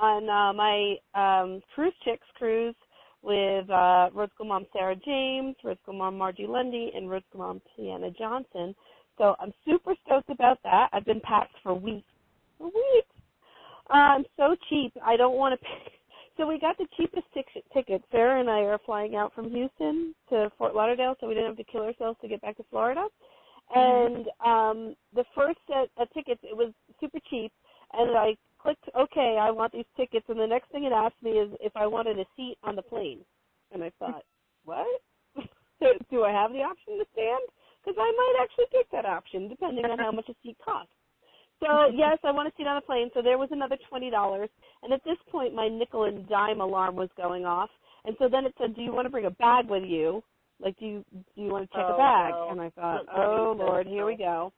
on uh, my um, Cruise Chicks cruise with uh, Road School Mom Sarah James, Road School Mom Margie Lundy, and Road School Mom Tiana Johnson. So I'm super stoked about that. I've been packed for weeks. For weeks. I'm so cheap. I don't want to pay. So we got the cheapest t- ticket. Sarah and I are flying out from Houston to Fort Lauderdale, so we didn't have to kill ourselves to get back to Florida. Mm-hmm. And um the first set of tickets, it was super cheap, and I clicked okay, I want these tickets, and the next thing it asked me is if I wanted a seat on the plane, and I thought, *laughs* what? *laughs* Do I have the option to stand? Because I might actually take that option, depending on how much a seat costs. So *laughs* yes, I want a seat on the plane. So there was another twenty dollars, and at this point, my nickel and dime alarm was going off, and so then it said, "Do you want to bring a bag with you?" Like, do you do you want to check oh, a bag? No. And I thought, oh Lord, here we go.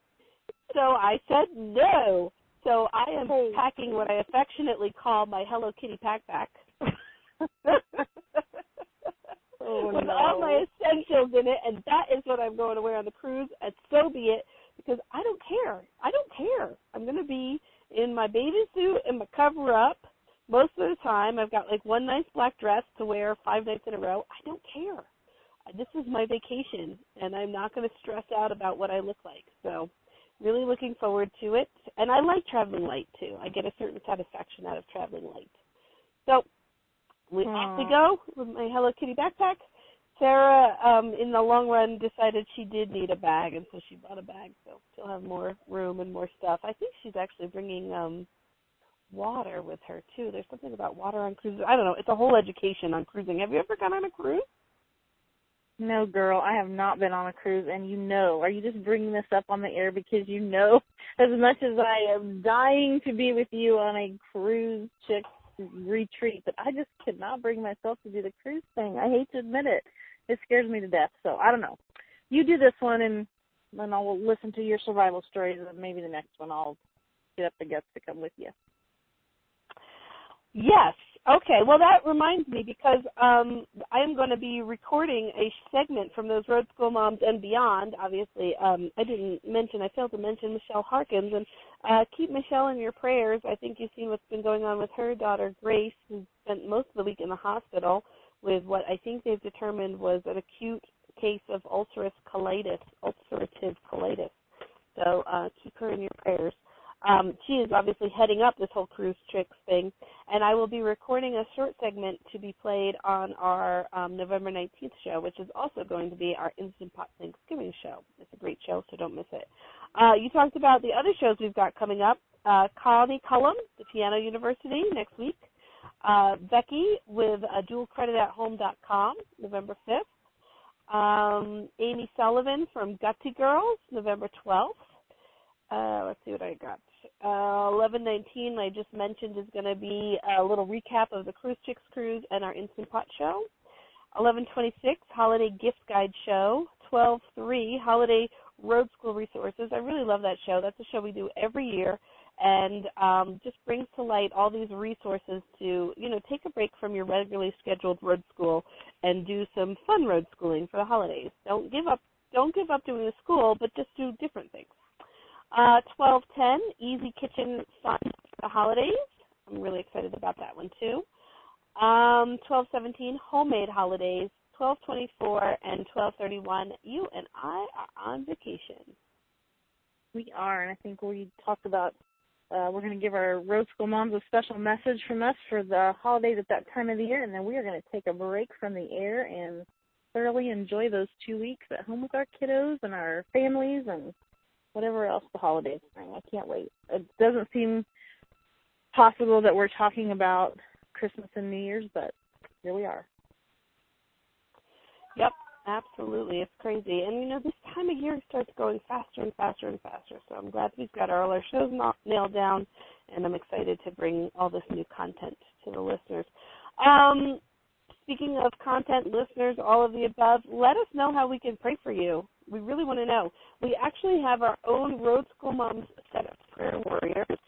So I said no. So I am packing what I affectionately call my Hello Kitty backpack. *laughs* oh, with no. all my essentials in it, and that is what I'm going to wear on the cruise, and so be it, because I don't care. I don't care. I'm going to be in my bathing suit and my cover up most of the time. I've got like one nice black dress to wear five nights in a row. I don't care. This is my vacation, and I'm not going to stress out about what I look like. So, really looking forward to it. And I like traveling light too. I get a certain satisfaction out of traveling light. So, we off we go with my Hello Kitty backpack. Sarah, um, in the long run, decided she did need a bag, and so she bought a bag. So she'll have more room and more stuff. I think she's actually bringing um water with her too. There's something about water on cruises. I don't know. It's a whole education on cruising. Have you ever gone on a cruise? No, girl, I have not been on a cruise, and you know, are you just bringing this up on the air because you know, *laughs* as much as I am dying to be with you on a cruise chick retreat, but I just could not bring myself to do the cruise thing. I hate to admit it. It scares me to death. So I don't know. You do this one, and then I'll listen to your survival stories, and maybe the next one I'll get up the guts to come with you. Yes. Okay. Well, that reminds me because um, I am going to be recording a segment from those Road School Moms and beyond. Obviously, um, I didn't mention, I failed to mention Michelle Harkins, and uh, keep Michelle in your prayers. I think you've seen what's been going on with her daughter Grace, who spent most of the week in the hospital with what I think they've determined was an acute case of ulcerative colitis. Ulcerative colitis. So uh, keep her in your prayers um, she is obviously heading up this whole Cruise Chicks thing, and I will be recording a short segment to be played on our um, November 19th show, which is also going to be our Instant Pot Thanksgiving show. It's a great show, so don't miss it. Uh, you talked about the other shows we've got coming up. Uh, Connie Cullum, the Piano University, next week. Uh, Becky with uh, dualcreditathome.com, November 5th. Um, Amy Sullivan from Gutsy Girls, November 12th. Uh, let's see what I got. Uh, 1119, I just mentioned, is going to be a little recap of the Cruise Chicks cruise and our Instant Pot show. 1126, Holiday Gift Guide show. 123, Holiday Road School Resources. I really love that show. That's a show we do every year and um, just brings to light all these resources to, you know, take a break from your regularly scheduled road school and do some fun road schooling for the holidays. Don't give up. Don't give up doing the school, but just do different things. Uh, 1210, Easy Kitchen Fun for the holidays. I'm really excited about that one too. Um, 1217, Homemade Holidays. 1224 and 1231, you and I are on vacation. We are, and I think we talked about uh, we're going to give our road school moms a special message from us for the holidays at that time of the year, and then we are going to take a break from the air and thoroughly enjoy those two weeks at home with our kiddos and our families and whatever else the holidays bring. I can't wait. It doesn't seem possible that we're talking about Christmas and New Year's, but here we are. Yep, absolutely. It's crazy. And you know, this time of year starts going faster and faster and faster. So I'm glad we've got all our shows nailed down and I'm excited to bring all this new content to the listeners. Um, speaking of content, listeners, all of the above, let us know how we can pray for you. We really want to know. We actually have our own Road School Moms set of prayer warriors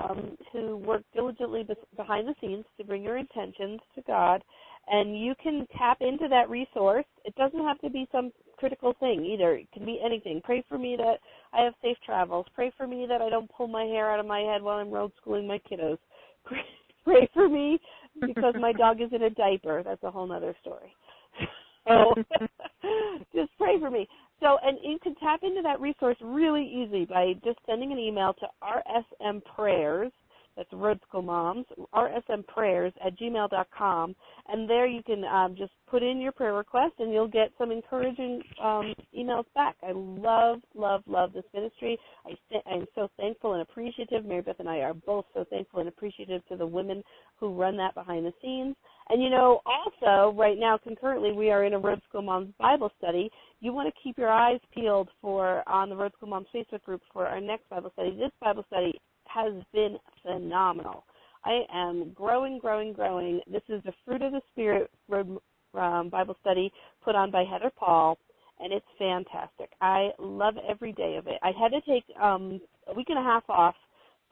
um, who work diligently behind the scenes to bring your intentions to God and you can tap into that resource. It doesn't have to be some critical thing either. It can be anything. Pray for me that I have safe travels. Pray for me that I don't pull my hair out of my head while I'm road schooling my kiddos. *laughs* Pray, pray for me because my dog is in a diaper. That's a whole other story. *laughs* So *laughs* just pray for me. So, and you can tap into that resource really easy by just sending an email to rsmprayers that's Road School Moms, rsmprayers at gmail.com. And there you can um, just put in your prayer request and you'll get some encouraging um, emails back. I love, love, love this ministry. I I'm so thankful and appreciative. Mary Beth and I are both so thankful and appreciative to the women who run that behind the scenes. And you know, also, right now, concurrently, we are in a Road School Moms Bible study. You want to keep your eyes peeled for on the Road School Moms Facebook group for our next Bible study. This Bible study has been phenomenal. I am growing, growing, growing. This is the Fruit of the Spirit Road um, Bible study put on by Heather Paul, and it's fantastic. I love every day of it. I had to take um, a week and a half off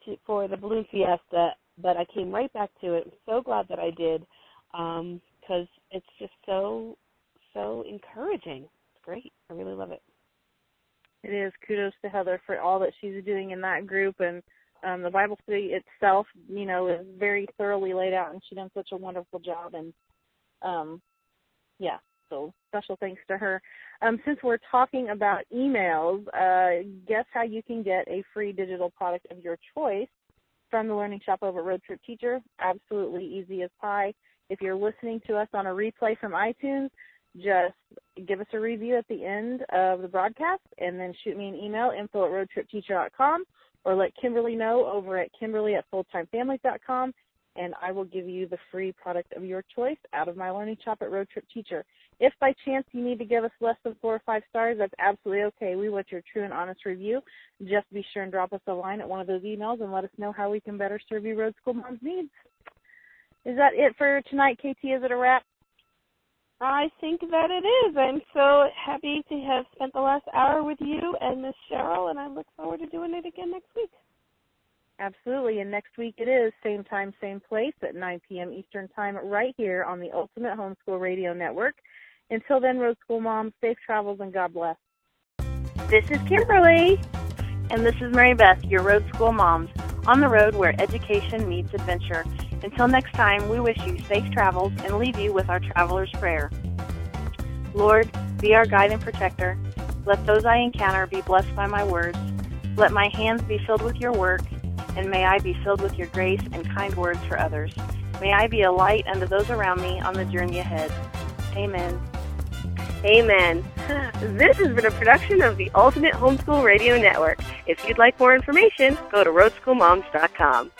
to, for the Balloon Fiesta, but I came right back to it. I'm so glad that I did because um, it's just so, so encouraging. It's great. I really love it. It is. Kudos to Heather for all that she's doing in that group and um, the Bible study itself, you know, is very thoroughly laid out, and she done such a wonderful job. And um, yeah, so special thanks to her. Um, since we're talking about emails, uh, guess how you can get a free digital product of your choice from the Learning Shop over Road Trip Teacher? Absolutely easy as pie. If you're listening to us on a replay from iTunes, just give us a review at the end of the broadcast and then shoot me an email, info at roadtripteacher.com or let Kimberly know over at Kimberly at fulltimefamilies.com, and I will give you the free product of your choice out of my learning shop at Road Trip Teacher. If by chance you need to give us less than four or five stars, that's absolutely okay. We want your true and honest review. Just be sure and drop us a line at one of those emails and let us know how we can better serve you Road School Mom's needs. Is that it for tonight, KT? Is it a wrap? I think that it is. I'm so happy to have spent the last hour with you and Miss Cheryl, and I look forward to doing it again next week. Absolutely, and next week it is same time, same place at 9 p.m. Eastern Time, right here on the Ultimate Homeschool Radio Network. Until then, Road School Moms, safe travels and God bless. This is Kimberly. And this is Mary Beth, your Road School Moms, on the road where education meets adventure. Until next time, we wish you safe travels and leave you with our traveler's prayer. Lord, be our guide and protector. Let those I encounter be blessed by my words. Let my hands be filled with your work, and may I be filled with your grace and kind words for others. May I be a light unto those around me on the journey ahead. Amen. Amen. *laughs* This has been a production of the Ultimate Homeschool Radio Network. If you'd like more information, go to roadschoolmoms.com.